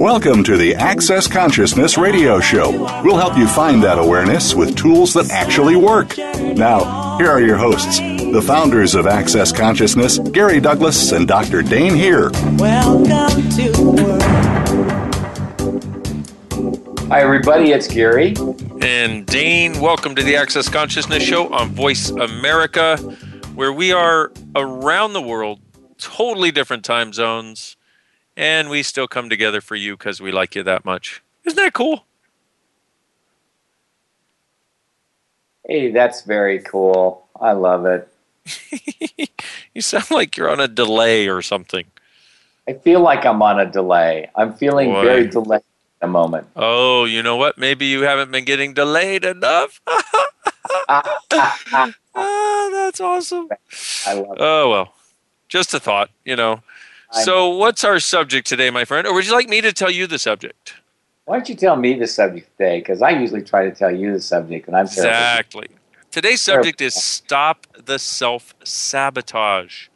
Welcome to the Access Consciousness Radio Show. We'll help you find that awareness with tools that actually work. Now, here are your hosts, the founders of Access Consciousness, Gary Douglas and Dr. Dane Heer. Welcome to the world. Hi, everybody. It's Gary. And Dane, welcome to the Access Consciousness Show on Voice America, where we are around the world, totally different time zones, and we still come together for you because we like you that much. Isn't that cool? Hey, that's very cool. I love it. you sound like you're on a delay or something. I feel like I'm on a delay. I'm feeling Boy. very delayed at the moment. Oh, you know what? Maybe you haven't been getting delayed enough. ah, that's awesome. I love it. Oh, well, just a thought, you know. So, what's our subject today, my friend? Or would you like me to tell you the subject? Why don't you tell me the subject today? Because I usually try to tell you the subject, and I'm terrible. Exactly. Today's subject is stop the self sabotage.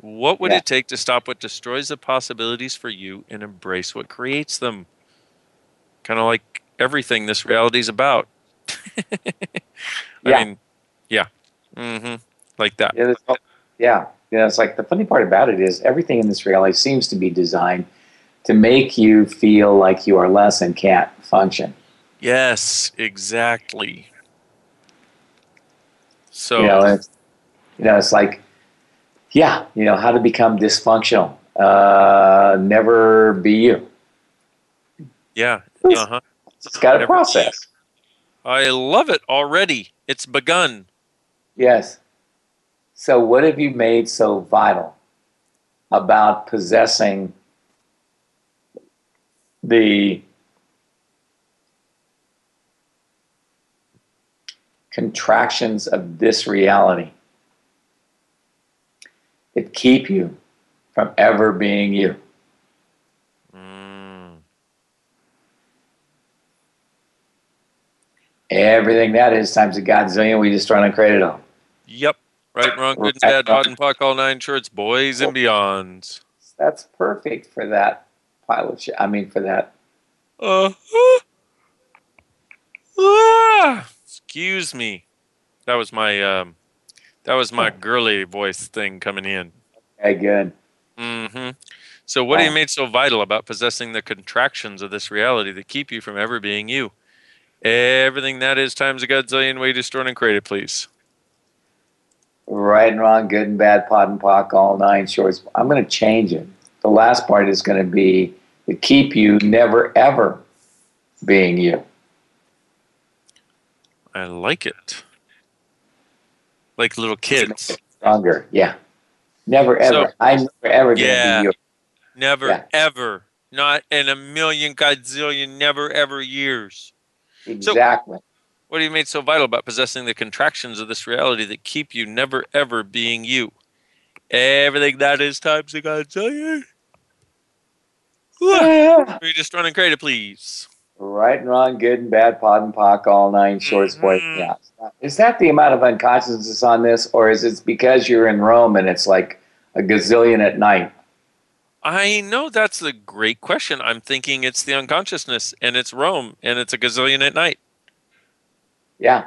What would Yeah. it take to stop what destroys the possibilities for you and embrace what creates them? Kind of like everything this reality is about. I Yeah. mean, yeah. Mm-hmm. Like that. Yeah, yeah. You know, it's like the funny part about it is everything in this reality seems to be designed to make you feel like you are less and can't function. Yes, exactly. So, You know, it's, you know, it's like, yeah, you know, how to become dysfunctional. Uh, never be you. yeah. Uh-huh. It's got a Never process. I love it already. It's begun. Yes. So, what have you made so vital about possessing the contractions of this reality that keep you from ever being you? Mm. Everything that is times a godzillion, we just run and create it all. Yep. Right, wrong, good and bad, POD and POC, all nine shorts, boys and beyonds. That's perfect for that pilot. Sh- I mean, for that. Uh, ah, excuse me. That was my um, that was my girly voice thing coming in. Okay, good. hmm So, what do you Wow. made so vital about possessing the contractions of this reality that keep you from ever being you? Everything that is times a godzillion way destroyed and created, please. Right and wrong, good and bad, POD and POC, all nine shorts. I'm going to change it. The last part is going to be to keep you never ever being you. I like it. Like little kids. Stronger. Yeah. Never So- ever. I'm never ever going to be you. Never, Yeah. ever. Not in a million godzillion, never, ever years. Exactly. What do you made so vital about possessing the contractions of this reality that keep you never, ever being you? Everything that is times a godzillion. Yeah. Are you just running creative, please? Right and wrong, good and bad, POD and POC, all nine shorts. Boy, Mhm. yeah. Is that the amount of unconsciousness on this, or is it because you're in Rome and it's like a gazillion at night? I know that's a great question. I'm thinking it's the unconsciousness and it's Rome and it's a gazillion at night. Yeah.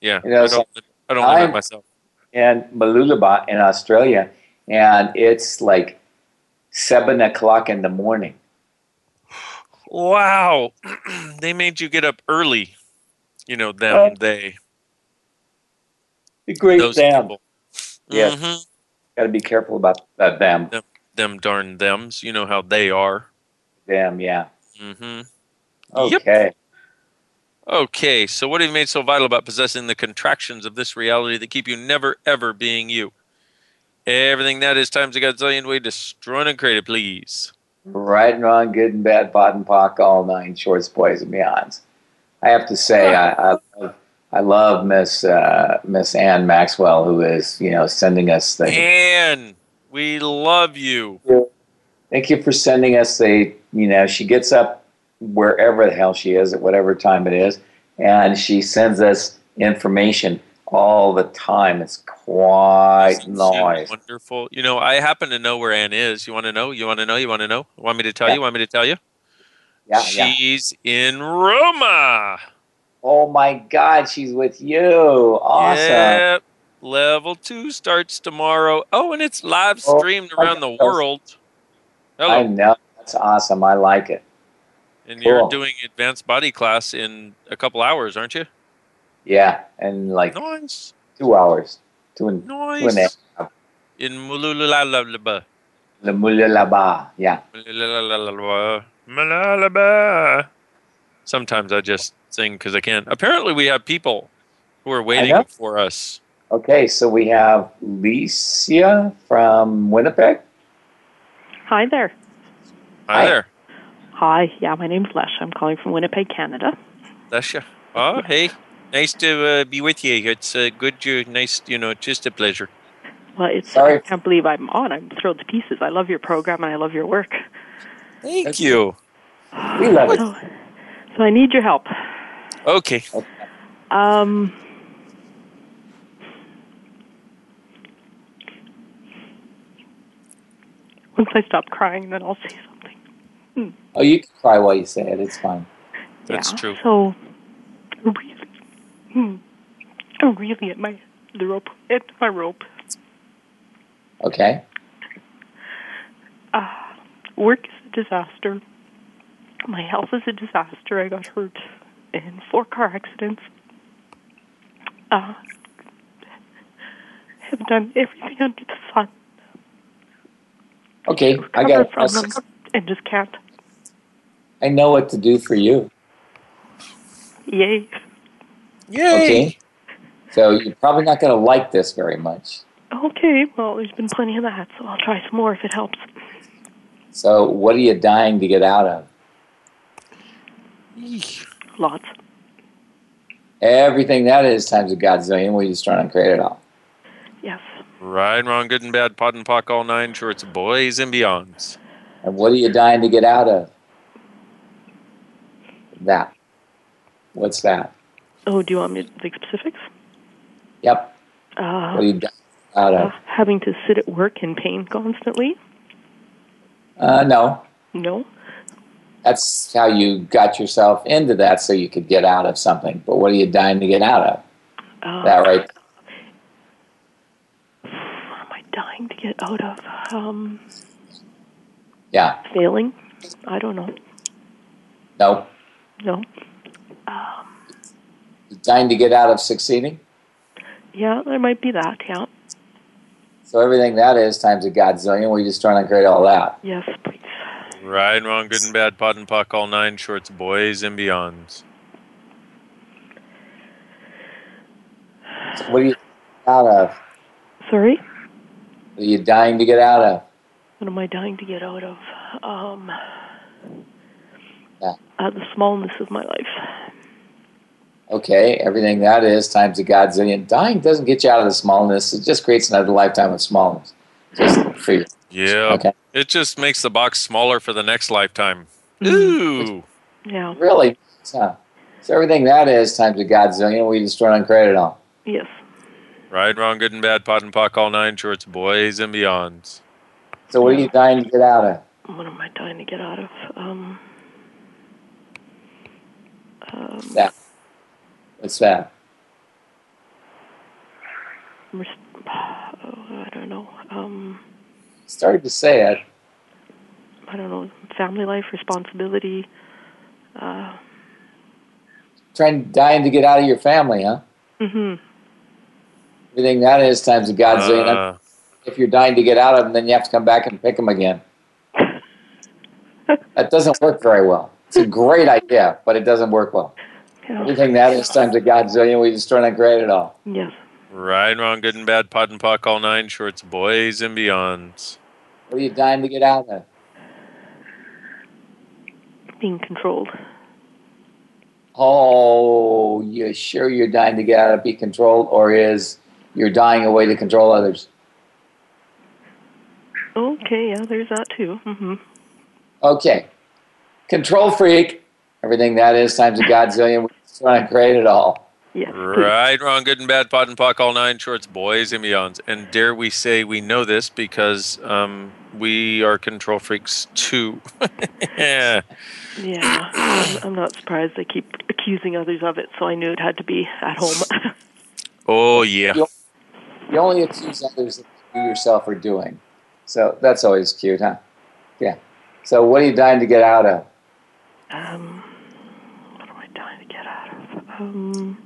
Yeah. You know, I don't, I don't limit I'm- myself. and Mooloolaba in Australia, and it's like seven o'clock in the morning. Wow. they made you get up early. You know, them, they, The great those them. people. Yes. Mhm. Got to be careful about that them. them darn thems. You know how they are. Them, yeah. hmm Okay. Yep. Okay, so what have you made so vital about possessing the contractions of this reality that keep you never ever being you? Everything that is times a gazillion way destroyed and created, please. Right and wrong, good and bad, POD and POC, all nine shorts, boys and beyonds. I have to say, I, I love, I love Miss uh, Miss Ann Maxwell, who is you know sending us the. And we love you. Thank you for sending us the. You know, she gets up wherever the hell she is at whatever time it is, and she sends us information all the time. It's quite Isn't nice. Wonderful. You know, I happen to know where Anne is. You want to know? You want to know? You want to know? Want me to tell Yeah. you? Want me to tell you? Yeah, yeah. She's in Roma. Oh my God, she's with you. Awesome. Yep. Level two starts tomorrow. Oh, and it's live Oh, streamed my around the world. Hello. I know. That's awesome. I like it. And you're doing advanced body class in a couple hours, aren't you? Yeah, and like Nice. two hours. Two and two and Nice. half. In Mululalaba. The Mulalaba. Yeah. Mululalaba. Mulalaba. Sometimes I just sing because I can. Apparently, we have people who are waiting know. for us. Okay, so we have Licia from Winnipeg. Hi there. Hi, Hi. there. Hi. Yeah, my name's Lesh. I'm calling from Winnipeg, Canada. That's you. Oh, hey. Nice to uh, be with you. It's uh, good. You nice. You know, just a pleasure. Well, it's Sorry. I can't believe I'm on. I'm thrilled to pieces. I love your program and I love your work. Thank you. We love it. So, so I need your help. Okay. Um, once I stop crying, then I'll say something. Oh, you can cry while you say it. It's fine. That's yeah. true. So, really, hmm, I'm really at my the rope at my rope. Okay. Uh, work is a disaster. My health is a disaster. I got hurt in four car accidents. Uh, have done everything under the sun. Okay. I Recover got. from them and just can't. I know what to do for you. Yay. Yay. Okay. So you're probably not going to like this very much. Okay, well, there's been plenty of that, so I'll try some more if it helps. So what are you dying to get out of? Lots. Everything that is times a godzillion. We just trying to create it all. Yes. Right, and wrong, good and bad, POD and POC, all nine shorts, boys and beyonds. And what are you dying to get out of? That. What's that? Oh, do you want me to take specifics? Yep. Uh, What are you dying out uh, having to sit at work in pain constantly? Uh, no. No. That's how you got yourself into that so you could get out of something. But what are you dying to get out of? Uh, That right? What am I dying to get out of? Um, Yeah. failing? I don't know. No. No. You're dying to get out of succeeding? Yeah, there might be that. Yeah. So everything that is times a godzillion. We're just trying to create all that. Yes, please. Right, wrong, good and bad, POD and POC, all nine shorts, boys and beyonds. So what are you out of? Sorry. What are you dying to get out of? What am I dying to get out of? Um, Yeah. uh, the smallness of my life. Okay, everything that is times a godzillion. Dying doesn't get you out of the smallness. It just creates another lifetime of smallness. Just for you. Yeah. Okay. It just makes the box smaller for the next lifetime. Ooh. Yeah. Really? So, so everything that is times a godzillion. We just trying to create it all. Yes. Right, wrong, good and bad, POD and POC, all nine shorts, boys and beyonds. So what are you dying to get out of? What am I dying to get out of? Um, um, That. What's that? oh, I don't know. Um, Started to say it. I don't know. Family life, responsibility. Uh, Trying dying to get out of your family, huh? Mm-hmm. Everything that is times a godzillion. Uh, if you're dying to get out of them, then you have to come back and pick them again. that doesn't work very well. It's a great idea, but it doesn't work well. Yeah. Everything that is times a godzillion, we just try not create at all. Yes. Right, wrong, good and bad, POD and POC, all nine shorts, boys and beyonds. What are you dying to get out of? Being controlled. Oh, you sure you're dying to get out of be controlled, or is you're dying away to control others? Okay, yeah, there's that too. hmm Okay. Control freak. Everything that is times a godzillion, we just try to create it all. Yes. Right, wrong, good and bad, POD and POC, all nine shorts, boys and beyonds. And dare we say we know this because um, we are control freaks too. yeah. Yeah. I'm, I'm not surprised they keep accusing others of it, so I knew it had to be at home. Oh yeah. You only accuse others that you yourself are doing. So that's always cute, huh? Yeah. So what are you dying to get out of? Um, what am I dying to get out of? Um,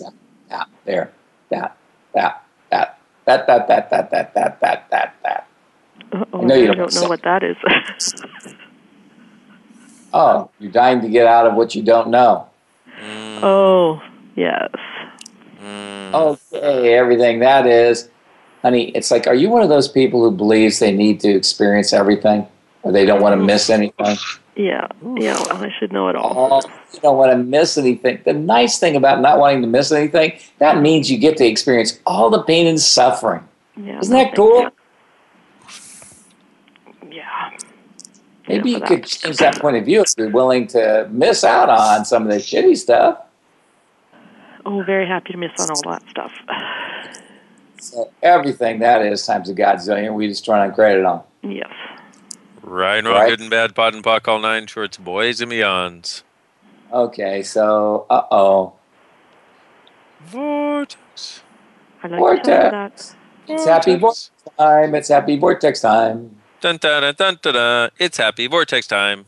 that, that, there, that, that, that, that, that, that, that, that, that, that, that, that. uh-oh, I know you I don't don't say. know what that is. Oh, you're dying to get out of what you don't know. oh, yes. Okay, everything that is, honey. It's like, are you one of those people who believes they need to experience everything, or they don't want to miss anything? Yeah. Yeah, well, I should know it all. Oh, you don't want to miss anything. The nice thing about not wanting to miss anything, that means you get to experience all the pain and suffering. Yeah, Isn't that cool? you. Yeah. Maybe Yeah, you could change that point of view if you're willing to miss out on some of the shitty stuff. Oh, very happy to miss on all that stuff. So everything that is times a godzillion, we just try to credit on. Yes. Right, wrong, Right. good and bad, POD and POC, all nine shorts, boys and beyonds. Okay, so uh oh, Vortex. I like to tell you that. it's happy vortex time. It's happy vortex time. Dun, dun, dun, dun, dun, dun. It's happy vortex time.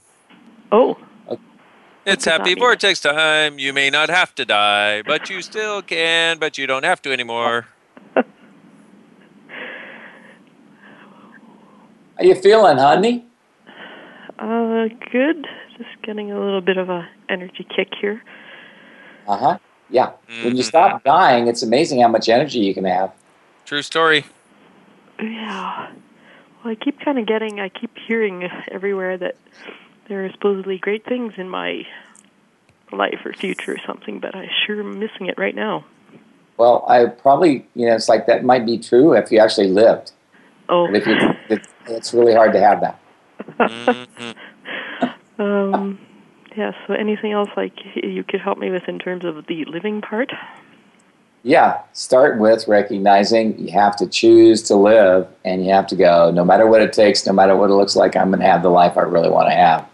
Oh, It's happy vortex time. You may not have to die, but you still can, but you don't have to anymore. How you feeling, honey? uh, good. Just getting a little bit of a energy kick here. Uh huh. Yeah. When you Mhm. stop dying, it's amazing how much energy you can have. True story. Yeah. Well, I keep kind of getting, I keep hearing everywhere that there are supposedly great things in my life or future or something, but I sure am missing it right now. Well, I probably, you know, it's like that might be true if you actually lived. Oh, But if you, it, it's really hard to have that. Mhm. um, yeah. So, anything else like you could help me with in terms of the living part? Yeah, start with recognizing you have to choose to live and you have to go, no matter what it takes, no matter what it looks like, I'm going to have the life I really want to have.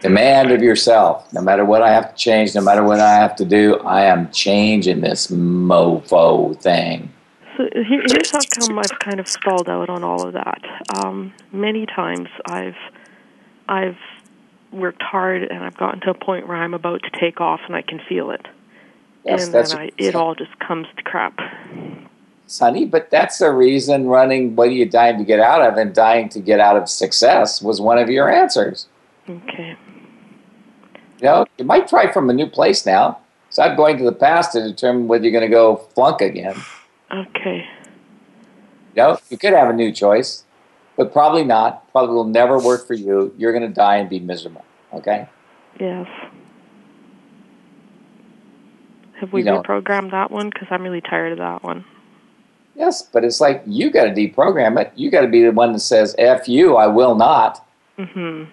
Demand of yourself, no matter what I have to change, no matter what I have to do, I am changing this mofo thing. So here, here's how come I've kind of stalled out on all of that. Um, many times I've I've worked hard and I've gotten to a point where I'm about to take off and I can feel it, Yes, and then I, it all just comes to crap. Sonny, but that's the reason running what are you dying to get out of and dying to get out of success was one of your answers. Okay. You know, you might try from a new place now. Stop going to the past to determine whether you're going to go flunk again. Okay. No, you could have a new choice, but probably not. Probably will never work for you. You're going to die and be miserable. Okay? Yes. Have we You don't. reprogrammed that one? Because I'm really tired of that one. Yes, but it's like you got to deprogram it. You got to be the one that says, "F you, I will not." Mm-hmm.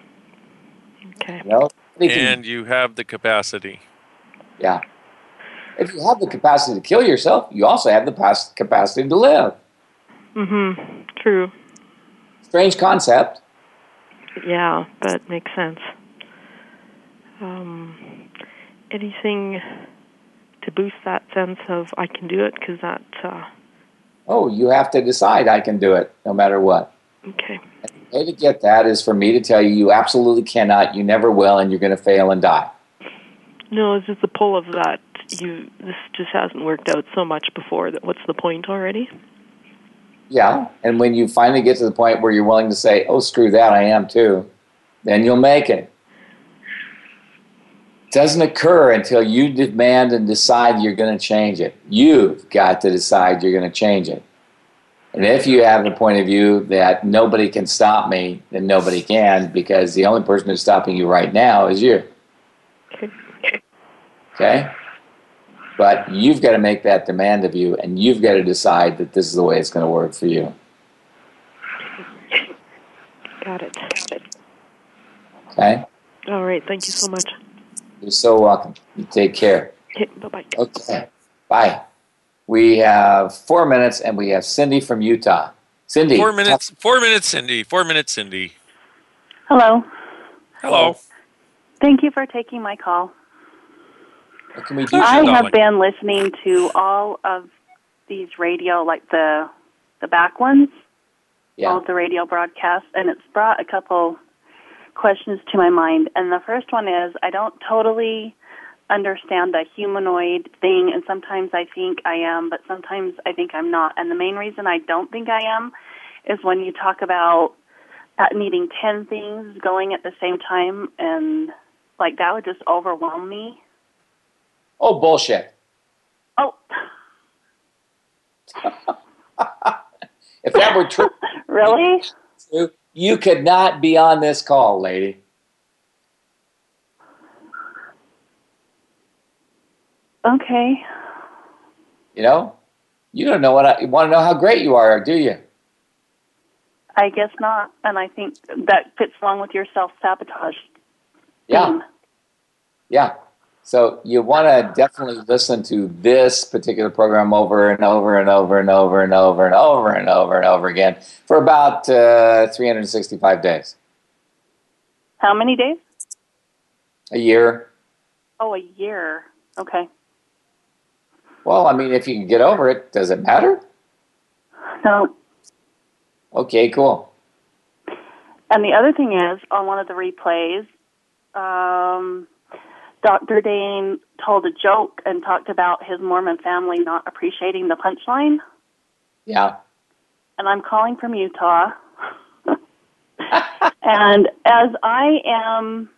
Okay. You know, And you have the capacity. yeah. If you have the capacity to kill yourself, you also have the capacity to live. Mm-hmm. True. Strange concept. Yeah, but makes sense. Um, anything to boost that sense of I can do it? Because that. Uh, Oh, you have to decide I can do it no matter what. okay. The way to get that is for me to tell you you absolutely cannot, you never will, and you're going to fail and die. No, it's just the pull of that. You this just hasn't worked out so much before. That what's the point already? Yeah, and when you finally get to the point where you're willing to say, "Oh, screw that, I am too," then you'll make it. It doesn't occur until you demand and decide you're going to change it. You've got to decide you're going to change it. And if you have the point of view that nobody can stop me, then nobody can because the only person who's stopping you right now is you. Okay. Okay? But you've got to make that demand of you, and you've got to decide that this is the way it's going to work for you. Got it. Got it. Okay? All right. Thank you so much. You're so welcome. You take care. Okay. Bye bye. Okay. Bye. We have four minutes, and we have Cindy from Utah. Cindy. Four minutes. Four minutes, Cindy. Four minutes, Cindy. Hello. Hello. Thank you for taking my call. What can we do? I darling. have been listening to all of these radio, like the the back ones, all Yeah. of the radio broadcasts, and it's brought a couple questions to my mind. And the first one is, I don't totally understand the humanoid thing, and sometimes I think I am, but sometimes I think I'm not. And the main reason I don't think I am is when you talk about uh, needing ten things going at the same time, and like that would just overwhelm me. Oh, bullshit. Oh, If that were true, really? you could not be on this call, lady. Okay. You know? You don't know what I you want to know how great you are, do you? I guess not. And I think that fits along with your self sabotage. Yeah. Yeah. So you want to definitely listen to this particular program over and over and over and over and over and over and over and over again for about uh, 365 days, How many days? a year. Oh, a year. Okay. Well, I mean, if you can get over it, does it matter? So, Okay, cool. and the other thing is, on one of the replays, um, Dr. Dane told a joke and talked about his Mormon family not appreciating the punchline. Yeah. and I'm calling from Utah. and as I am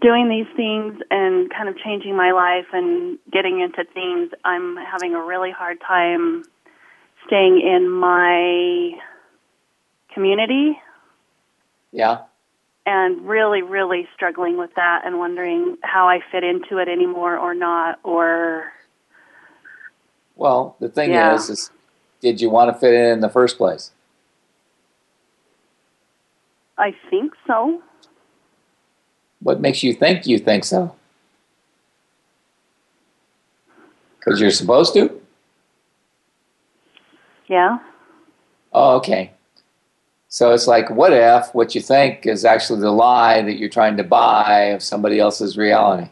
doing these things and kind of changing my life and getting into things, I'm having a really hard time staying in my community Yeah. And really, really struggling with that and wondering how I fit into it anymore or not or Well, the thing Yeah. is, is did you want to fit in in the first place? I think so. What makes you think you think so? Because you're supposed to? Yeah. Oh, okay. So it's like, what if what you think is actually the lie that you're trying to buy of somebody else's reality?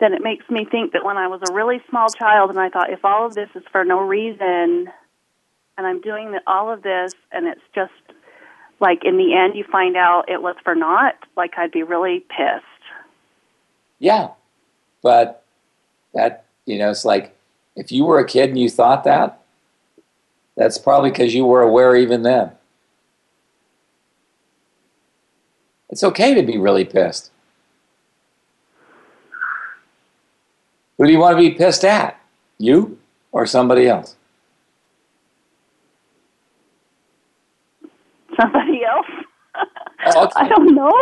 then it makes me think that when I was a really small child and I thought if all of this is for no reason and I'm doing all of this and it's just like in the end you find out it was for naught, like I'd be really pissed. Yeah. But that, you know, it's like if you were a kid and you thought that, that's probably because you were aware even then. It's okay to be really pissed. Who do you want to be pissed at? You or somebody else? Somebody else? Oh, okay. I don't know.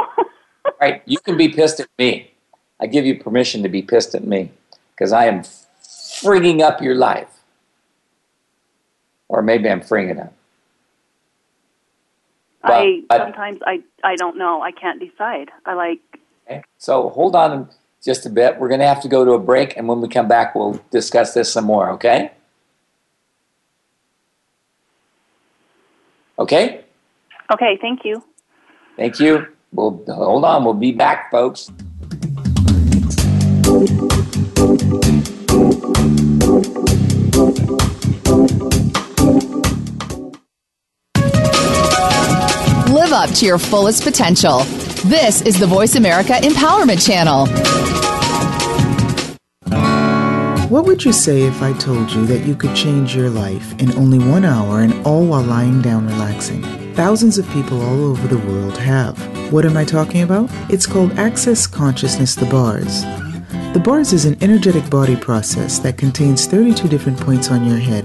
Right, you can be pissed at me. I give you permission to be pissed at me because I am frigging up your life. Or maybe I'm freeing it up. I but- sometimes I I don't know. I can't decide. I like Okay? So hold on just a bit. We're going to have to go to a break, and when we come back, we'll discuss this some more, okay? Okay? Okay, thank you. Thank you. We'll hold on. We'll be back, folks. Up to your fullest potential. This is the Voice America Empowerment Channel. What would you say if I told you that you could change your life in only one hour and all while lying down relaxing? Thousands of people all over the world have. What am I talking about? It's called Access Consciousness The Bars. The bars is an energetic body process that contains 32 different points on your head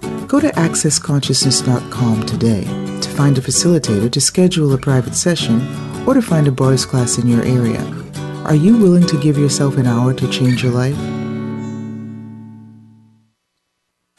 Go to accessconsciousness.com today to find a facilitator to schedule a private session or to find a boys class in your area. Are you willing to give yourself an hour to change your life?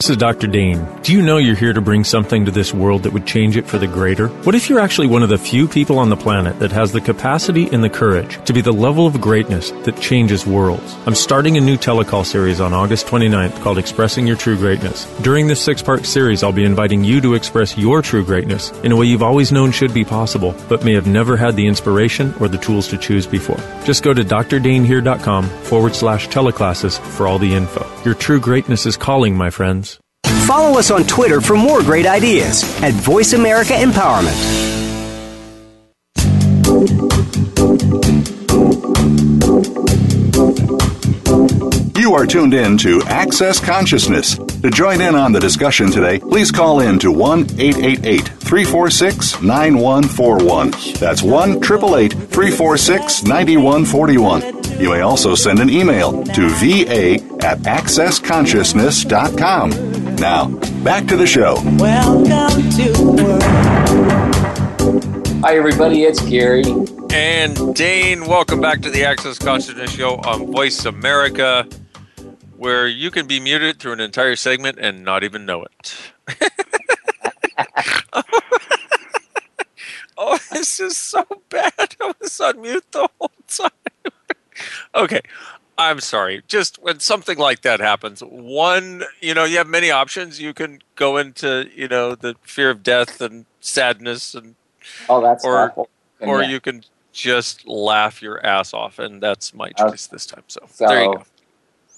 This is Dr. Dane. Do you know you're here to bring something to this world that would change it for the greater? What if you're actually one of the few people on the planet that has the capacity and the courage to be the level of greatness that changes worlds? I'm starting a new telecall series on August 29th called Expressing Your True Greatness. During this six part series, I'll be inviting you to express your true greatness in a way you've always known should be possible, but may have never had the inspiration or the tools to choose before. Just go to drdaneheer.com forward slash teleclasses for all the info. Your true greatness is calling, my friends. Follow us on Twitter for more great ideas at Voice America Empowerment. You are tuned in to Access Consciousness. To join in on the discussion today, please call in to 1 888 346 9141. That's 1 888 346 9141. You may also send an email to va at accessconsciousness.com. Now, back to the show. Welcome to world. Hi, everybody. It's Gary. And Dane, welcome back to the Access Consciousness Show on Voice America, where you can be muted through an entire segment and not even know it. oh, this is so bad. I was on mute the whole time. okay. I'm sorry. Just when something like that happens, one, you know, you have many options. You can go into, you know, the fear of death and sadness and Oh, that's or awful. And or yeah. you can just laugh your ass off and that's my Uh, choice this time. So, So, there you go.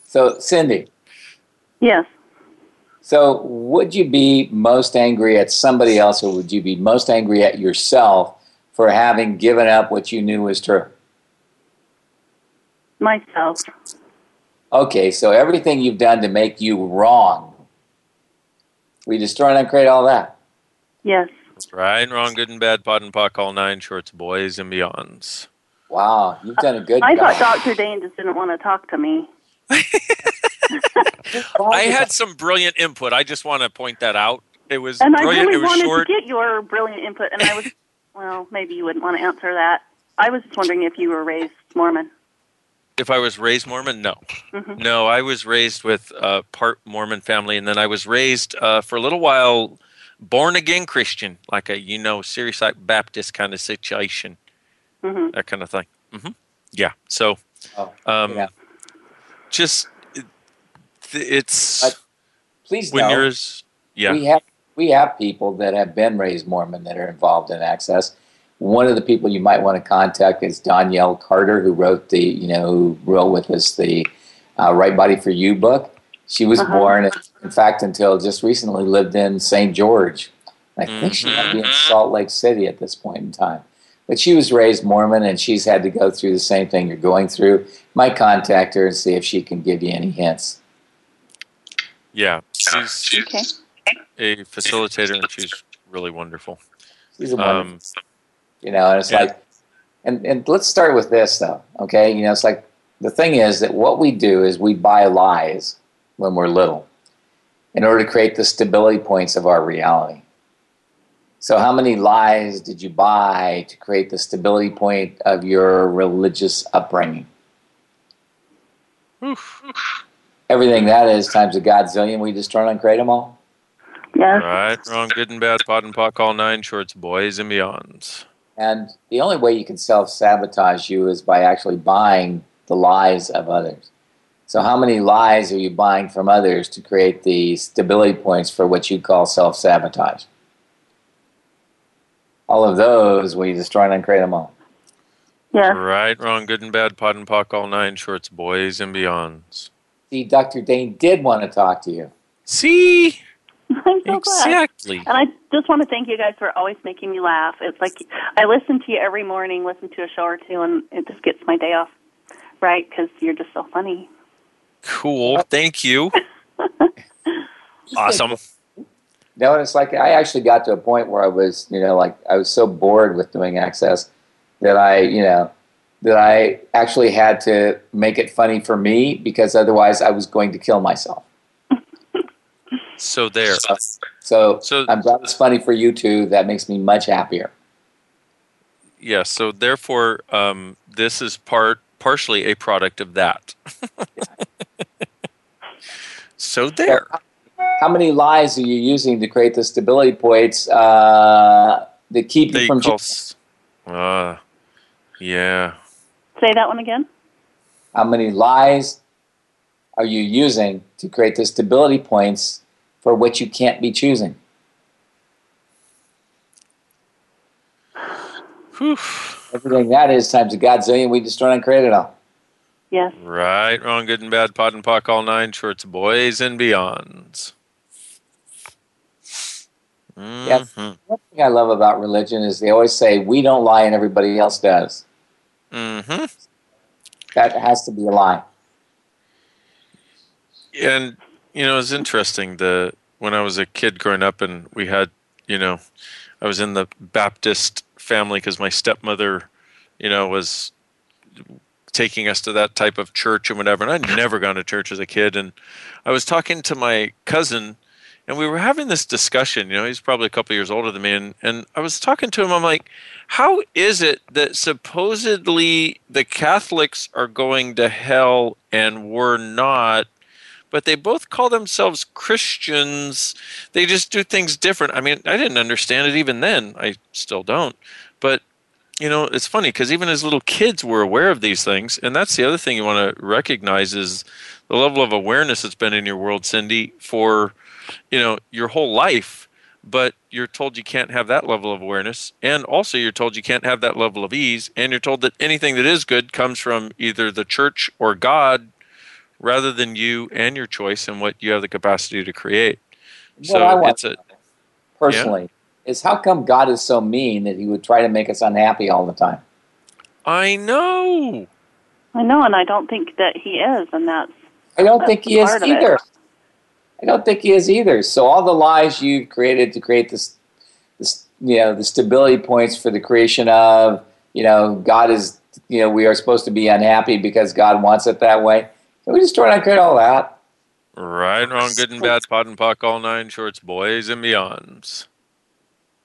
so Cindy, Yes. so would you be most angry at somebody else, or would you be most angry at yourself for having given up what you knew was true? Myself. Okay, so everything you've done to make you wrong, we destroy and uncreate all that. Yes. That's right and wrong, good and bad, POD and POC, all nine shorts, boys and beyonds. Wow, you've done a good job. I job. thought Dr. Dane just didn't want to talk to me. I had some brilliant input. I just want to point that out. It was And I brilliant. really it was wanted short. to get your brilliant input, and I was, well, maybe you wouldn't want to answer that. I was just wondering if you were raised Mormon. If I was raised Mormon, no, Mhm. no. I was raised with a part Mormon family, and then I was raised uh, for a little while born again Christian, like a you know Serious like Baptist kind of situation, hmm that kind of thing. hmm Yeah. So, Oh, um, yeah. just it, it's But Please when know, you're as yeah. we have we have people that have been raised Mormon that are involved in access. One of the people you might want to contact is Donnielle Carter, who wrote the you know who wrote with us the uh, Right Body for You book. She was Uh-huh. born, in fact, until just recently lived in St. George. I think she might be in Salt Lake City at this point in time. But she was raised Mormon, and she's had to go through the same thing you're going through. Might contact her and see if she can give you any hints. yeah. She's Okay. a facilitator, and she's really wonderful. She's a wonderful Um, you know and it's Yeah. like and, and let's start with this though okay you know it's like the thing is that what we do is we buy lies when we're little in order to create the stability points of our reality so how many lies did you buy to create the stability point of your religious upbringing everything that is times a godzillion we destroy and create them all Yes. Right, wrong, good and bad, POD and POC, all nine shorts, boys and beyonds. And the only way you can self-sabotage you is by actually buying the lies of others So, how many lies are you buying from others to create the stability points for what you call self sabotage? All of those, we destroy and uncreate them all. Yeah. Right, wrong, good and bad, POD and POC, all nine shorts, boys and beyonds. See, Dr. Dane did want to talk to you. See? I'm so Exactly. glad. And I just want to thank you guys for always making me laugh. It's like I listen to you every morning, listen to a show or two, and it just gets my day off right because you're just so funny. Cool. Thank you. awesome. No, and it's like I actually got to a point where I was, you know, like I was so bored with doing access that I, you know, that I actually had to make it funny for me because otherwise I was going to kill myself. So there. So, so I'm glad it's funny for you too. That makes me much happier. Yeah, so therefore, um, this is part partially a product of that. so there. How many lies are you using to create the stability points uh, that keep you from? call ju- s- Uh, yeah. Say that one again. How many lies are you using to create the stability points for which you can't be choosing? Everything that is times a godzillion, we destroy and create it all. Yes. Right, wrong, good and bad, POD and POC, all nine shorts, boys and beyonds. Yeah. Mhm. One thing I love about religion is they always say we don't lie and everybody else does. Mm-hmm. That has to be a lie. and you know it's interesting the when i was a kid growing up and we had you know i was in the baptist family because my stepmother you know was taking us to that type of church and whatever and i'd never gone to church as a kid and i was talking to my cousin and we were having this discussion you know he's probably a couple years older than me and, and i was talking to him i'm like how is it that supposedly the catholics are going to hell and we're not but they both call themselves Christians. They just do things different. I mean, I didn't understand it even then. I still don't. But you know, it's funny because even as little kids, we're aware of these things, and that's the other thing you want to recognize is the level of awareness that's been in your world, Cindy, for you know your whole life. But you're told you can't have that level of awareness, and also you're told you can't have that level of ease, and you're told that anything that is good comes from either the church or God rather than you and your choice and what you have the capacity to create. What so I want it's a personally is how come God is so mean that He would try to make us unhappy all the time? I know. I know, and I don't think that he is, and that's. I don't that's think He is part it. either. I don't think He is either. So all the lies you've created to create this, this, you know, the stability points for the creation of, you know, God is, you know, we are supposed to be unhappy because God wants it that way. Can we just try to get all that? right, wrong, good and bad, POD and POC, all nine shorts, boys and beyonds.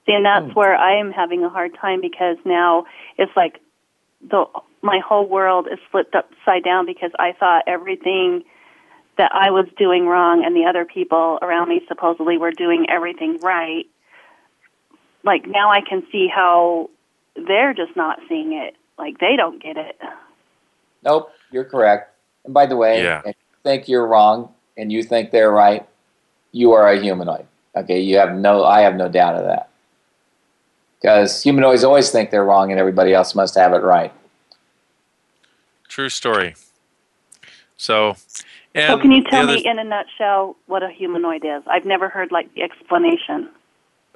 See, and that's hmm. where I am having a hard time because now it's like the my whole world is flipped upside down because I thought everything that I was doing wrong and the other people around me supposedly were doing everything right. Like now I can see how they're just not seeing it. Like they don't get it. Nope, you're correct. And by the way, Yeah. if you think you're wrong and you think they're right, you are a humanoid. Okay, you have no. I have no doubt of that. Because humanoids always think they're wrong and everybody else must have it right. True story. So, and so can you tell other- me in a nutshell what a humanoid is? I've never heard like the explanation.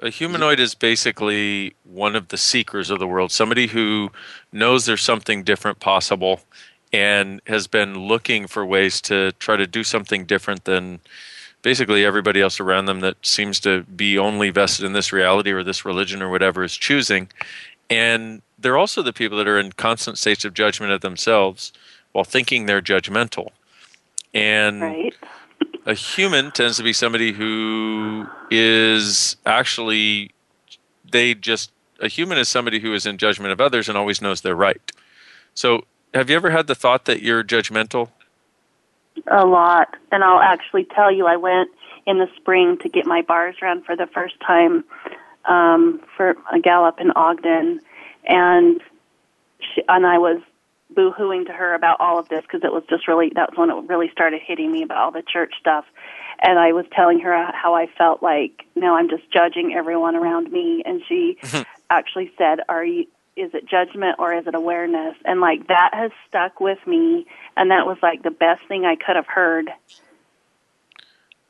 A humanoid is basically one of the seekers of the world, somebody who knows there's something different possible and has been looking for ways to try to do something different than basically everybody else around them that seems to be only vested in this reality or this religion or whatever is choosing. And they're also the people that are in constant states of judgment of themselves while thinking they're judgmental. And Right. a human tends to be somebody who is actually they just a human is somebody who is in judgment of others and always knows they're right so have you ever had the thought that you're judgmental? A lot. And I'll actually tell you, I went in the spring to get my bars run for the first time um, for a gallop in Ogden, and she, and I was boo-hooing to her about all of this because it was just really that was when it really started hitting me about all the church stuff. And I was telling her how I felt like now I'm just judging everyone around me. And she actually said are you is it judgment or is it awareness and like that has stuck with me and that was like the best thing I could have heard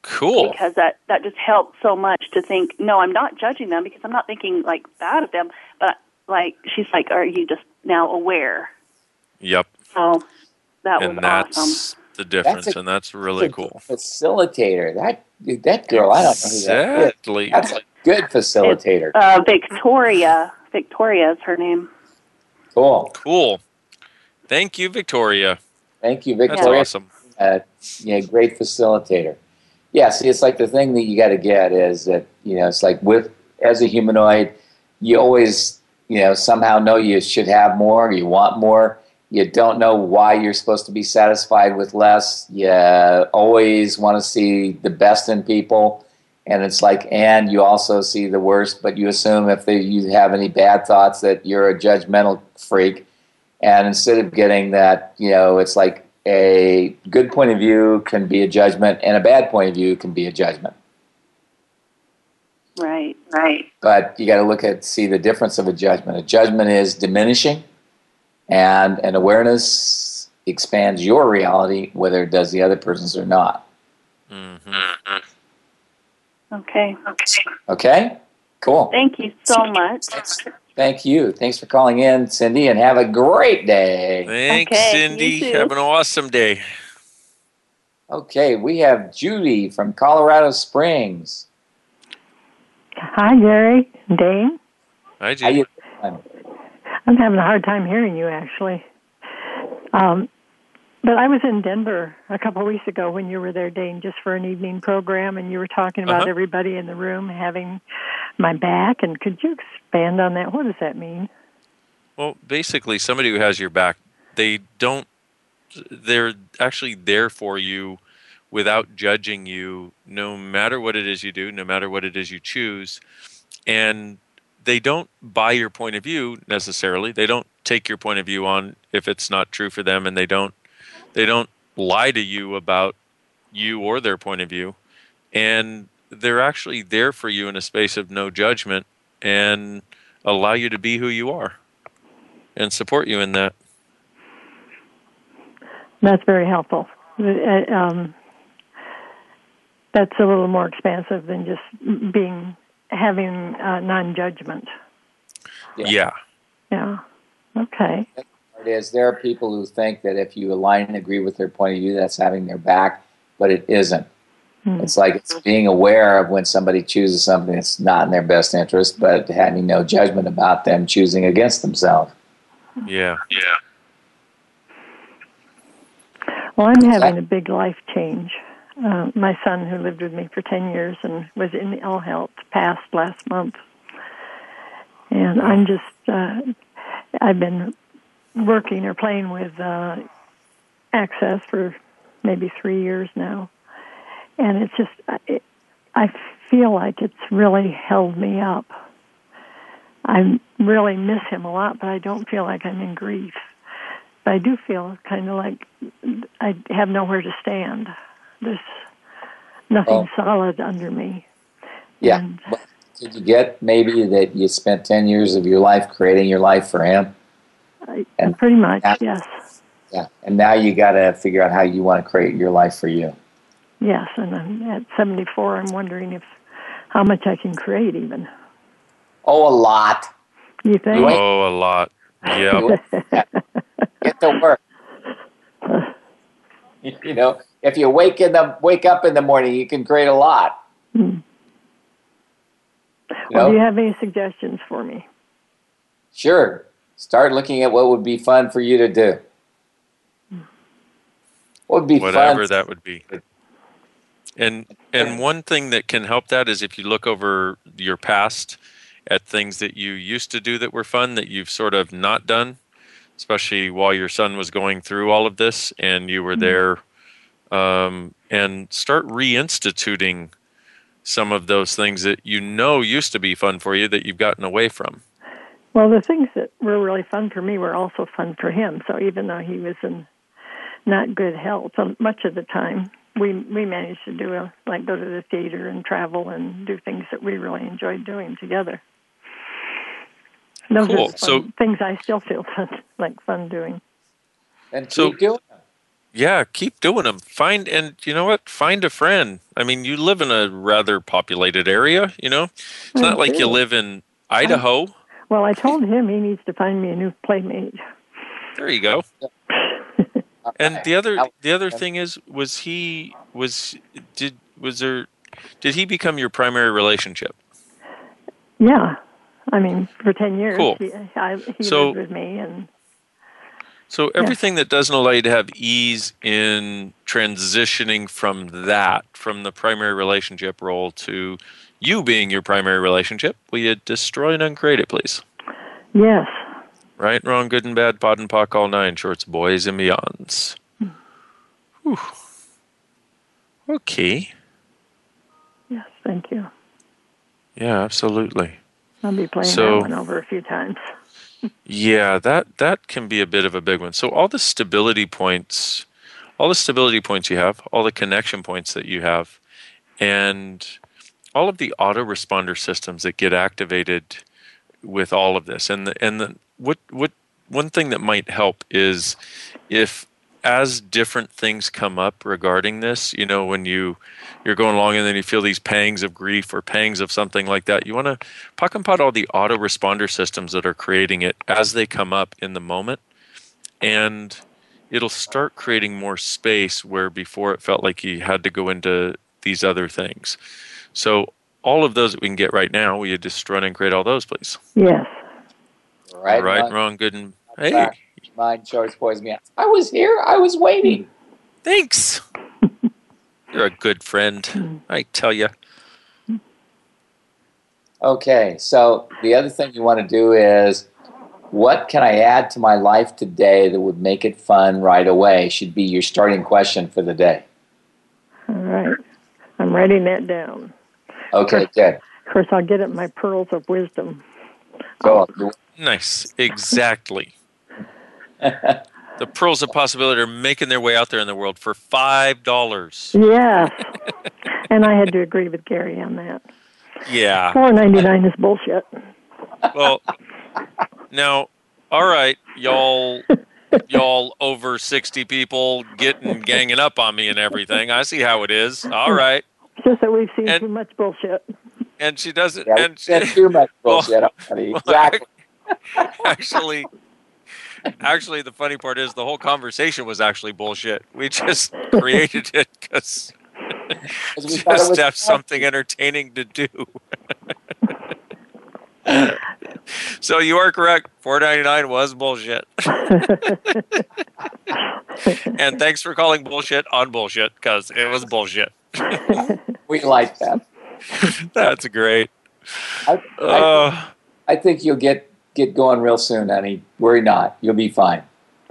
Cool. because that that just helped so much to think no I'm not judging them because I'm not thinking like bad of them but like she's like are you just now aware Yep. so that and was that's awesome the difference, That's a- and that's really cool. Facilitator. That that girl, I don't know who that is. Exactly. That's a good facilitator. uh, Victoria Victoria is her name Cool. Cool. Thank you, Victoria. Thank you, Victoria. That's Victoria. awesome. uh, yeah, great facilitator. Yeah, see, it's like the thing that you got to get is that you know, it's like with as a humanoid, you always you know somehow know you should have more, you want more. You don't know why you're supposed to be satisfied with less. You always want to see the best in people, and it's like, and you also see the worst, but you assume if they, you have any bad thoughts that you're a judgmental freak. And instead of getting that, you know, it's like a good point of view can be a judgment, and a bad point of view can be a judgment. right right But you got to look at see the difference of a judgment. A judgment is diminishing, and an awareness expands your reality, whether it does the other person's or not. Mm-hmm. Okay Okay, cool. thank you so much Thank you. Thanks for calling in, Cindy, and have a great day. Thanks, Okay, Cindy. you too. Have an awesome day. Okay, we have Judy from Colorado Springs. Hi, Jerry. Dane. Hi, Judy. I'm having a hard time hearing you, actually. Um, but I was in Denver a couple of weeks ago when you were there, Dane, just for an evening program, and you were talking about Uh-huh. everybody in the room having my back. And could you expand on that? What does that mean? Well, basically, somebody who has your back, they don't, they're actually there for you without judging you, no matter what it is you do, no matter what it is you choose. And they don't buy your point of view necessarily. They don't take your point of view on if it's not true for them, and they don't, they don't lie to you about you or their point of view. And they're actually there for you in a space of no judgment and allow you to be who you are and support you in that. That's very helpful. Uh, Um, that's a little more expansive than just being having uh, non-judgment. Yeah. Yeah. Okay. It is there are people who think that if you align and agree with their point of view, that's having their back, but it isn't. Hmm. It's like it's being aware of when somebody chooses something that's not in their best interest, but having no judgment about them choosing against themselves. Yeah. Yeah. Well, I'm having a big life change. Uh, my son, who lived with me for 10 years and was in ill health, passed last month. And I'm just, uh, I've been working or playing with uh, Access for maybe three years now. And it's just, it, I feel like it's really held me up. I really miss him a lot, but I don't feel like I'm in grief. But I do feel kind of like I have nowhere to stand. There's nothing solid under me. Yeah. And- did you get maybe that you spent 10 years of your life creating your life for him? I, And- pretty much, Yeah. yes, Yeah. And now you got to figure out how you want to create your life for you. yes. And I'm at 74. I'm wondering if how much I can create, even. Oh, a lot. You think? Oh, a lot. Yeah. Do it. Get to work. You know, if you wake in the wake up in the morning, you can create a lot. Hmm. You Well, do you have any suggestions for me? Sure. Start looking at what would be fun for you to do. What would be Whatever that would be. And and one thing that can help that is if you look over your past at things that you used to do that were fun that you've sort of not done, especially while your son was going through all of this and you were there, um, and start reinstituting some of those things that you know used to be fun for you that you've gotten away from. Well, the things that were really fun for me were also fun for him. So even though he was in not good health um, much of the time, we we managed to do a, like go to the theater and travel and do things that we really enjoyed doing together. Those Cool. are So- things I still feel fun, like fun doing. And So- doing it. Yeah, keep doing them. Find and you know what? Find a friend. I mean, you live in a rather populated area. You know, it's I not like you live in Idaho. Well, I told him he needs to find me a new playmate. There you go. And the other the other thing is, was he was did was there did he become your primary relationship? Yeah, I mean, for ten years, Cool. he, I, he So- lived with me, and So everything that doesn't allow you to have ease in transitioning from that, from the primary relationship role to you being your primary relationship, will you destroy and uncreate it, please? yes, Right, wrong, good and bad, POD and POC, all nine shorts, boys and beyonds. Whew. Okay. yes, thank you. Yeah, absolutely. I'll be playing So- that one over a few times. Yeah, that that can be a bit of a big one. So all the stability points, all the stability points you have, all the connection points that you have, and all of the autoresponder systems that get activated with all of this. And the, and the, what what one thing that might help is if as different things come up regarding this, you know, when you you're going along and then you feel these pangs of grief or pangs of something like that, you want to POC and POD all the autoresponder systems that are creating it as they come up in the moment, and it'll start creating more space where before it felt like you had to go into these other things. So all of those that we can get right now, will you just run and create all those, please? Yes, Right, right, wrong, wrong, good and hey, back. Mind, shorts, boys, me. I was here. I was waiting. thanks. You're a good friend, hmm. I tell you. Okay, so the other thing you want to do is what can I add to my life today that would make it fun right away? Should be your starting question for the day. all right. I'm writing that down. Okay, good. Of course, I'll get at my pearls of wisdom. Go on. Nice, exactly. the pearls of possibility are making their way out there in the world for five dollars. Yes, and I had to agree with Gary on that. Yeah. Four ninety nine is bullshit. Well, now, all right, y'all, y'all over sixty people getting ganging up on me and everything. I see how it is. All right, It's just that we've seen too much bullshit. and she doesn't. Yeah, and that's too much Well, bullshit. already. well, exactly. actually actually the funny part is the whole conversation was actually bullshit we just created it because we it just to have something entertaining to do so you are correct 499 was bullshit and thanks for calling bullshit on bullshit because it was bullshit We like that. that's great I, I, uh, I think you'll get get going real soon, honey. Worry not. You'll be fine.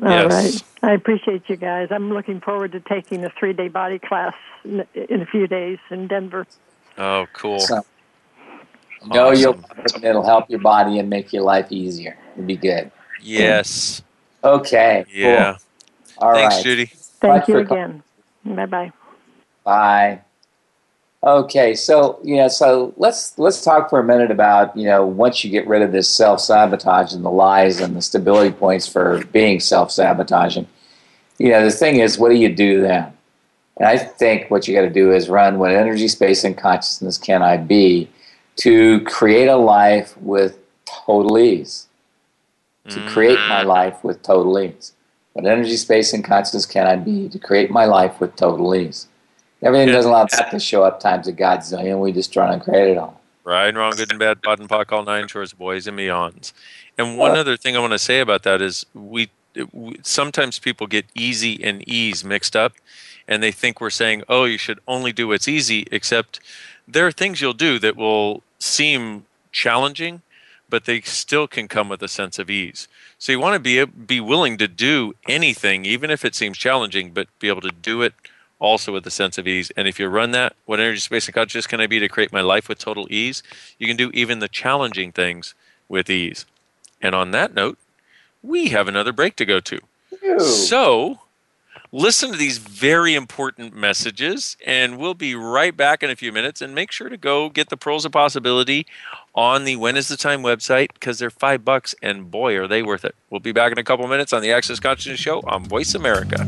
All right. Yes. I appreciate you guys. I'm looking forward to taking a three day body class in, in a few days in Denver. oh cool So, you know you'll it'll help your body and make your life easier. It'll be good. yes Okay. cool. yeah All right. thanks judy Thank Much you again. Bye bye. Bye. Okay, so yeah, so let's let's talk for a minute about you know once you get rid of this self sabotage and the lies and the stability points for being self sabotaging. You know, the thing is, what do you do then? And I think what you got to do is run what energy, space, and consciousness can I be to create a life with total ease. To create my mm. life with total ease. What energy, space, and consciousness can I be to create my life with total ease? Everything doesn't allow that to show up times of a godzillion. We just try and create it all. Right and wrong, good and bad, POD and POC, all nine shorts, boys and beyonds. And one other thing I want to say about that is we, we sometimes people get easy and ease mixed up, and they think we're saying, "Oh, you should only do what's easy." Except there are things you'll do that will seem challenging, but they still can come with a sense of ease. So you want to be be willing to do anything, even if it seems challenging, but be able to do it also with a sense of ease. And if you run that, what energy, space, and consciousness can I be to create my life with total ease? You can do even the challenging things with ease. And on that note, we have another break to go to. So, listen to these very important messages, and we'll be right back in a few minutes. And make sure to go get the Pearls of Possibility on the When is the Time website because they're five bucks, and boy, are they worth it. We'll be back in a couple minutes on the Access Consciousness Show on Voice America.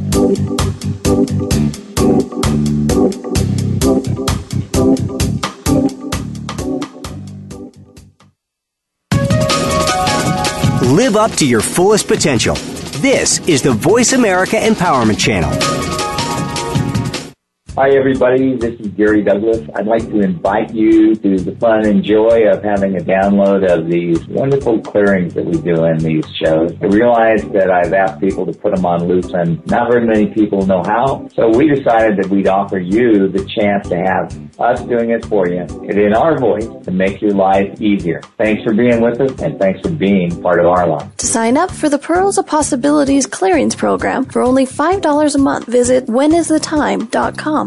Live up to your fullest potential. This is the Voice America Empowerment Channel. Hi, everybody. This is Gary Douglas. I'd like to invite you to the fun and joy of having a download of these wonderful clearings that we do in these shows. I realize that I've asked people to put them on loose and not very many people know how. So we decided that we'd offer you the chance to have us doing it for you in our voice to make your life easier. Thanks for being with us and thanks for being part of our life. To sign up for the Pearls of Possibilities Clearings Program for only $5 a month, visit whenisthetime.com.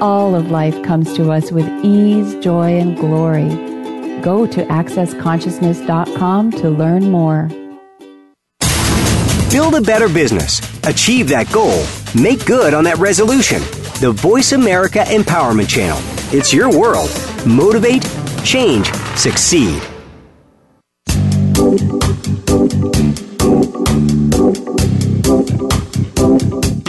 All of life comes to us with ease, joy, and glory. Go to accessconsciousness.com to learn more. Build a better business. Achieve that goal. Make good on that resolution. The Voice America Empowerment Channel. It's your world. Motivate, change, succeed.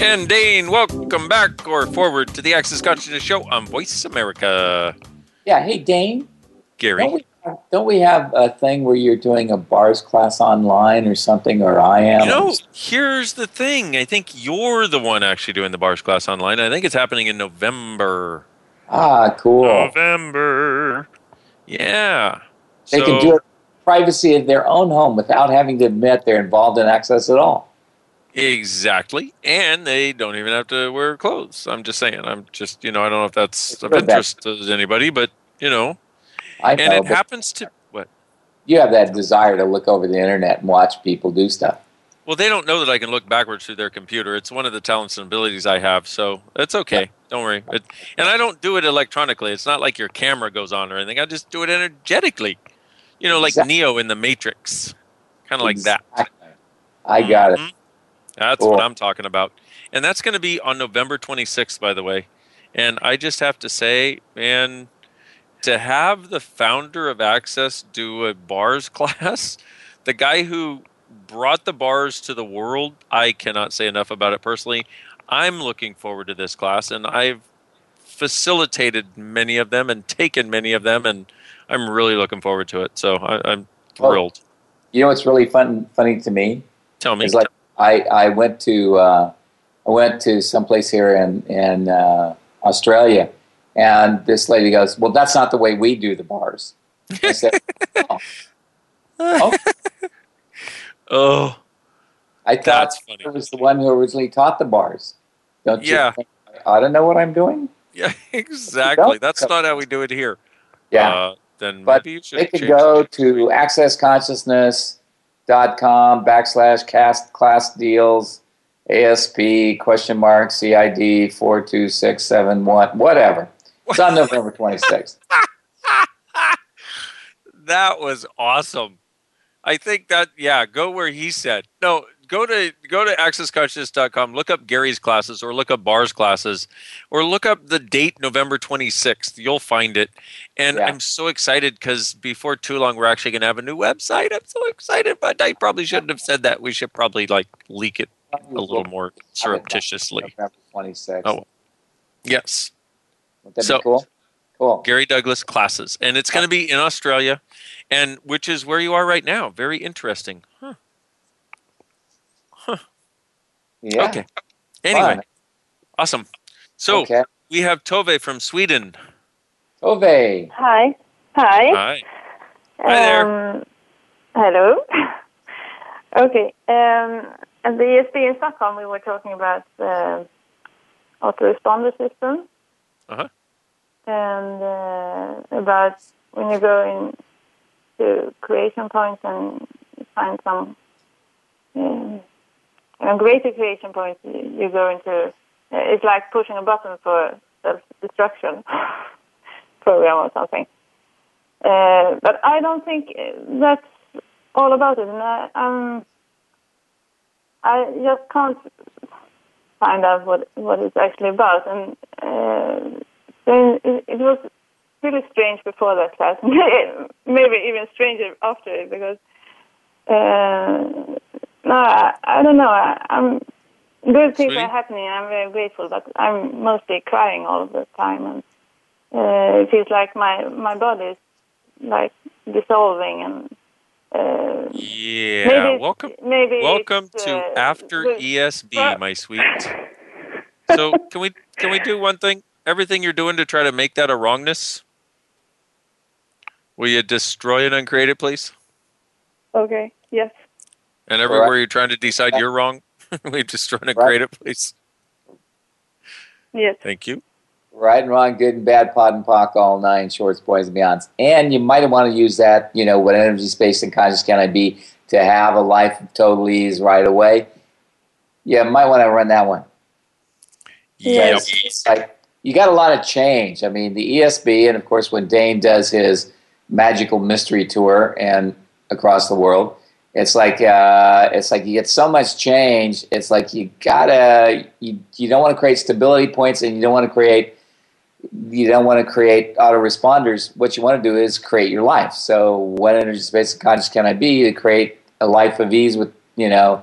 And Dane, welcome back or forward to the Access Consciousness Show on Voice America. Yeah. Hey, Dane. Gary. Don't we, have, don't we have a thing where you're doing a bars class online or something, or I am? You know, here's the thing. I think you're the one actually doing the bars class online. I think it's happening in November. Ah, cool. November. Yeah. They So- can do it privacy of their own home without having to admit they're involved in access at all. Exactly. And they don't even have to wear clothes. I'm just saying. I'm just, you know, I don't know if that's of good that- interest to anybody, but, you know. I and know, it happens to, what? You have that desire to look over the internet and watch people do stuff. Well, they don't know that I can look backwards through their computer. It's one of the talents and abilities I have, so it's okay. Don't worry. It, and I don't do it electronically. It's not like your camera goes on or anything. I just do it energetically. You know, like Neo in the Matrix. Kind of like that. I got it. Mm-hmm. That's what I'm talking about. And that's going to be on November 26th, by the way. And I just have to say, man, to have the founder of Access do a bars class, the guy who brought the bars to the world, I cannot say enough about it personally. I'm looking forward to this class, and I've facilitated many of them and taken many of them, and I'm really looking forward to it. So I, I'm thrilled. You know what's really fun, funny to me? Tell me. Is like I, I went to uh, I went to someplace here in in uh, Australia, and this lady goes, "Well, that's not the way we do the bars." I said, "Oh, oh. oh. I thought That's funny. I was the one who originally taught the bars. Don't you? Yeah. think I ought to know what I'm doing. Yeah, exactly. That's not how we do it here. Yeah. Uh, then But maybe you should they can change go to accessconsciousness.com backslash cast class deals ASP question mark CID four two six seven one whatever. It's on November twenty sixth. That was awesome. I think that yeah, go where he said. No, go to go to accessconsciousness.com, look up Gary's classes or look up Bar's classes or look up the date November 26th. You'll find it. And Yeah. I'm so excited cuz before too long we're actually going to have a new website. I'm so excited, but I probably shouldn't have said that. We should probably like leak it a little more surreptitiously. November twenty sixth. Oh. Yes. So- be cool? Cool. Gary Douglas classes, and it's going to be in Australia, and which is where you are right now. Very interesting. Huh. Huh. Yeah. Okay. Anyway, Fun. awesome. So Okay. we have Tove from Sweden. Tove. Hi. Hi. Hi. Hi there. Um, hello. okay. Um, at the ESB in Stockholm, we were talking about the autoresponder system Uh huh. and uh, about when you go in to creation points and find some um, a greater creation points, you, go into. It's like pushing a button for self-destruction program or something. Uh, but I don't think uh, that's all about it. And I, um, I just can't find out what what it's actually about. And uh, it, it was really strange before that class. Maybe even stranger after it because uh, no, I, I don't know. I, I'm good things are happening. I'm very grateful, but I'm mostly crying all the time, and uh, it feels like my my body is like dissolving and. Uh, Yeah. Maybe welcome. maybe welcome to uh, After ESB, my sweet. So can we can we do one thing? Everything you're doing to try to make that a wrongness. Will you destroy it and uncreate it, please? Okay. Yes. And everywhere you're trying to decide you're wrong, we destroy and create a place. Yes. Thank you. Right and wrong, good and bad, POD and POC, all nine shorts, boys and beyonds. And you might want to use that, you know, what energy, space, and conscious can I be to have a life of total ease right away. Yeah, might want to run that one. It's like you got a lot of change. I mean, the ESB, and of course, when Dane does his magical mystery tour and across the world, it's like uh, it's like you get so much change. It's like you gotta you you don't want to create stability points, and you don't want to create you don't want to create autoresponders. What you want to do is create your life. So, what energy, space, and conscious can I be to create a life of ease with you know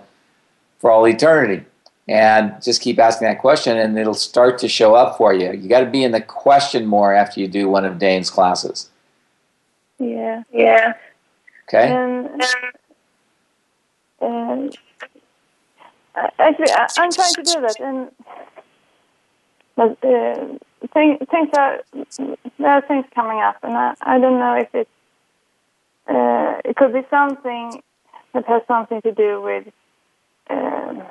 for all eternity? And just keep asking that question, and it'll start to show up for you. You got to be in the question more after you do one of Dane's classes. Yeah. Yeah. Okay. Uh, actually, I, I'm trying to do that, and but uh, thing, things are there are things coming up, and I, I don't know if it's uh, it could be something that has something to do with um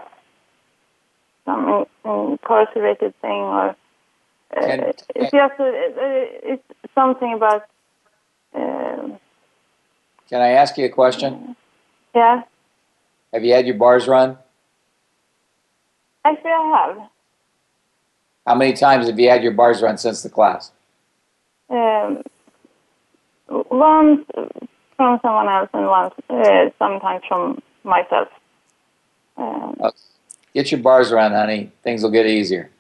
some incarcerated thing, or uh, it's just uh, it's something about. Um, Can I ask you a question? yeah, Have you had your bars run? actually, I have. How many times have you had your bars run since the class? Um, once from someone else and once uh, sometimes from myself. Um, Oh, Get your bars run, honey. Things will get easier.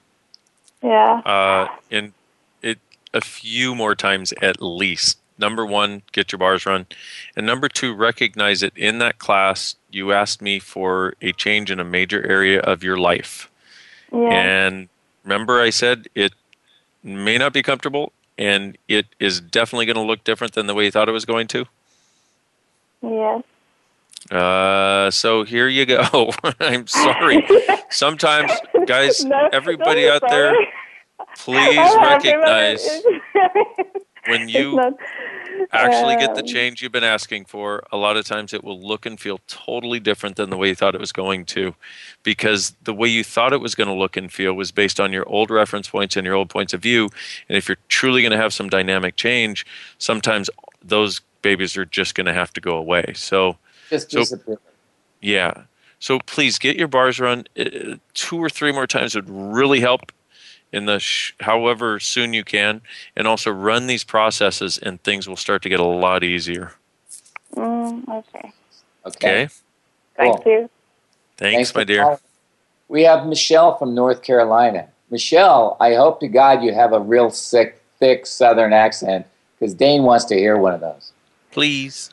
yeah. Uh, and it a few more times at least. Number one, get your bars run, and number two, recognize it in that class. You asked me for a change in a major area of your life, Yeah. and remember, I said it may not be comfortable, and it is definitely going to look different than the way you thought it was going to. Yeah. Uh, so here you go. I'm sorry. Sometimes, guys, No, everybody out there, please I'm happy, but recognize when you not- actually get the um, change you've been asking for, a lot of times it will look and feel totally different than the way you thought it was going to. Because the way you thought it was going to look and feel was based on your old reference points and your old points of view. And if you're truly going to have some dynamic change, sometimes those babies are just going to have to go away. So, Just so disappear. yeah. So please get your bars run. Uh, two or three more times would really help in the sh- however soon you can, and also run these processes, and things will start to get a lot easier. Mm, okay. Okay. Thank you. Thanks, for my dear. calling. We have Michelle from North Carolina. Michelle, I hope to God you have a real sick, thick Southern accent because Dane wants to hear one of those. Please.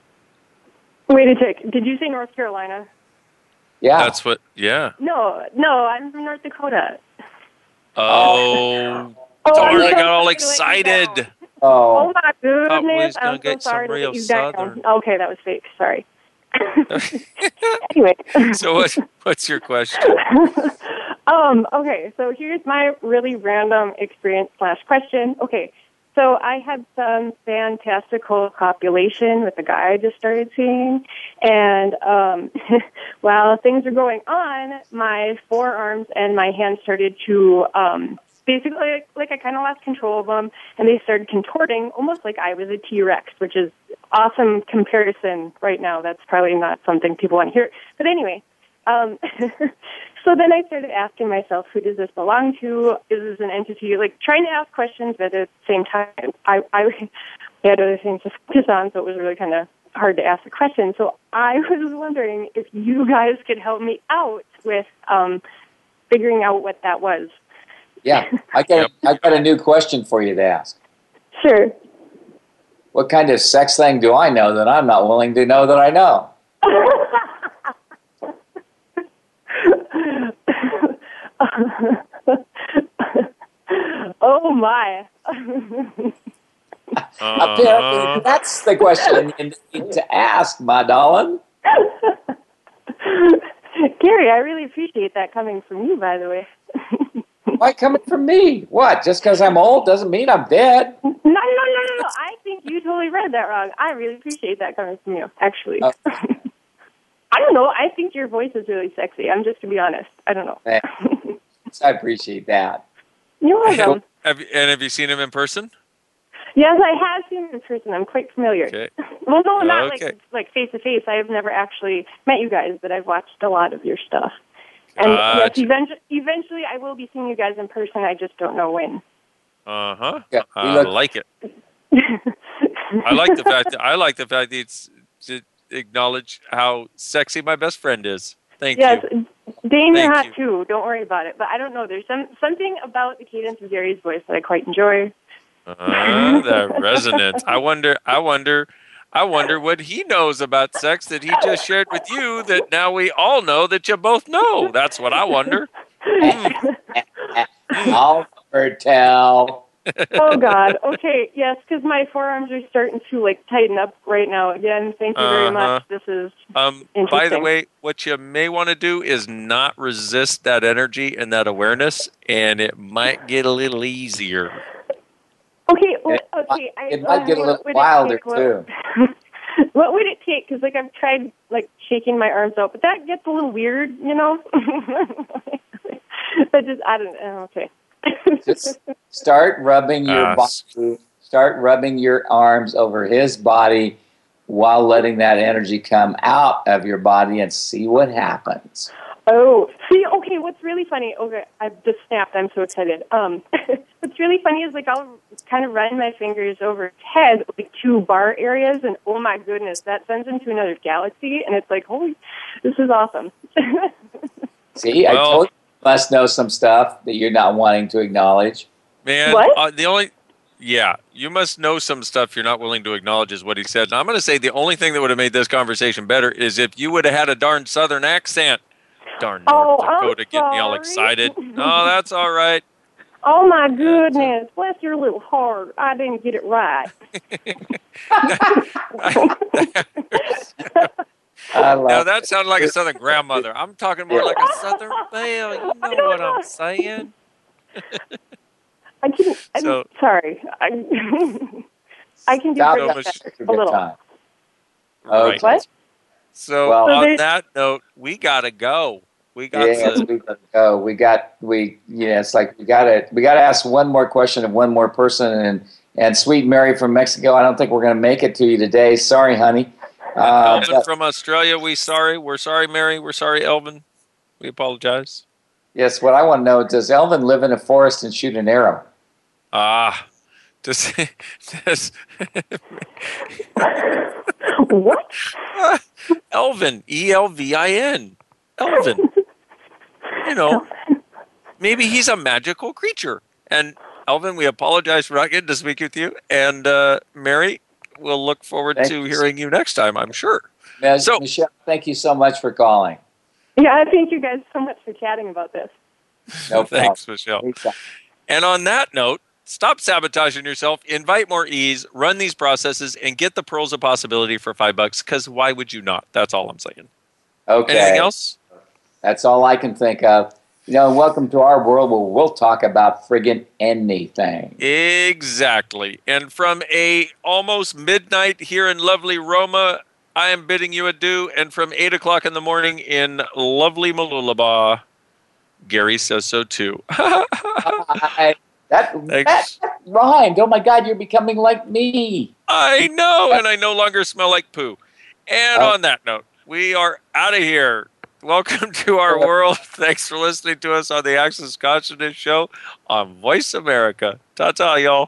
Wait a tick. Did you say North Carolina? Yeah. That's what. Yeah. No, no, I'm from North Dakota. Oh. Oh, darn! I'm so got all sorry to let you down. excited. Oh, oh my Thought we was goodness. gonna I'm so sorry to let you down. Okay, that was fake. Sorry. anyway. so what? What's your question? um, okay, so here's my really random experience slash question. Okay, so I had some fantastical copulation with the guy I just started seeing, and um, while things were going on, my forearms and my hands started to um, basically like, like I kind of lost control of them, and they started contorting almost like I was a T Rex, which is awesome comparison right now. That's probably not something people want to hear, but anyway. Um, so then I started asking myself, who does this belong to? Is this an entity? Like trying to ask questions, but at the same time, I, I had other things to focus on, so it was really kind of hard to ask the question. So I was wondering if you guys could help me out with um, figuring out what that was. Yeah, I got a, I got a new question for you to ask. Sure. What kind of sex thing do I know that I'm not willing to know that I know? oh my. Uh-huh. Apparently, that's the question you need to ask, my darling. Gary, I really appreciate that coming from you, by the way. Why coming from me? What? Just because I'm old doesn't mean I'm dead. No, no, no, no, no. I think you totally read that wrong. I really appreciate that coming from you, actually. Oh. I don't know. I think your voice is really sexy. I'm just to be honest. I don't know. I appreciate that. You're welcome. Have you, and have you seen him in person? yes, I have seen him in person. I'm quite familiar. Okay. Well, no, not Okay. like like face to face. I have never actually met you guys, but I've watched a lot of your stuff. And yes, eventually, eventually, I will be seeing you guys in person. I just don't know when. Uh huh. Yeah, I look- like it. I like the fact that I like the fact that it's to acknowledge how sexy my best friend is. Thank yes, you. Yes, Dane, you're Thank hot too. Don't worry about it. But I don't know. There's some something about the cadence of Gary's voice that I quite enjoy. Uh, the resonance. I wonder. I wonder. I wonder what he knows about sex that he just shared with you. That now we all know that you both know. That's what I wonder. I'll never tell. Oh God. Okay. Yes, because my forearms are starting to like tighten up right now. Again, thank you very much. Uh-huh. This is Um, by the way, what you may want to do is not resist that energy and that awareness, and it might get a little easier. okay. Well, It might- okay. I, it might get a uh, little what would it wilder, take? Too. what would it take? Because like I've tried like shaking my arms out, but that gets a little weird, you know. but just I don't. know. Okay. Just start rubbing your Ah, body. Start rubbing your arms over his body while letting that energy come out of your body and see what happens. Oh, see, okay, what's really funny, okay, I just snapped, I'm so excited. Um, what's really funny is like I'll kind of run my fingers over his head, like two bar areas, and oh my goodness, that sends him to another galaxy, and it's like, holy, this is awesome. See, I told you you must know some stuff that you're not wanting to acknowledge. Man, What? Uh, the only yeah, you must know some stuff you're not willing to acknowledge is what he said. And I'm going to say the only thing that would have made this conversation better is if you would have had a darn southern accent. Darn Oh, North I'm Dakota getting me all excited. No, that's all right. oh my goodness, bless your little heart, I didn't get it right. I love Now that sounded like a southern grandmother. I'm talking more like a southern belle. You know what I'm saying? I can, I'm So- sorry, I, I can do Stop pretty So much much- a a little. time. Right. What? So Well- on there's- that note, we gotta go. We got Yes, to. we gotta go. We got we yeah. It's like we gotta we gotta ask one more question of one more person and and sweet Mary from Mexico. I don't think we're gonna make it to you today. Sorry, honey. Uh, Elvin from Australia, we sorry. We're sorry, Mary. We're sorry, Elvin. We apologize. yes, what I want to know does Elvin live in a forest and shoot an arrow? Ah, does, does what? Elvin, E L V I N, Elvin. You know, maybe he's a magical creature. And Elvin, we apologize for not getting to speak with you. And uh, Mary, we'll look forward Thank to you. hearing you next time. I'm sure. Ms. Michelle, thank you so much for calling. Yeah, thank you guys so much for chatting about this. No Thanks. Michelle. And on that note, stop sabotaging yourself, invite more ease, run these processes, and get the pearls of possibility for five bucks. Because why would you not? That's all I'm saying. Okay. Anything else? That's all I can think of. You know, welcome to our world where we'll talk about friggin' anything. Exactly. And from a almost midnight here in lovely Roma, I am bidding you adieu. And from eight o'clock in the morning in lovely Mooloolaba, Gary says so too. I, that, that, Thanks. that rhymed. Oh my God, you're becoming like me. I know, and I no longer smell like poo. And Oh. on that note, we are out of here. Welcome to our world. Thanks for listening to us on the Access Consciousness Show on Voice America. Ta ta, y'all.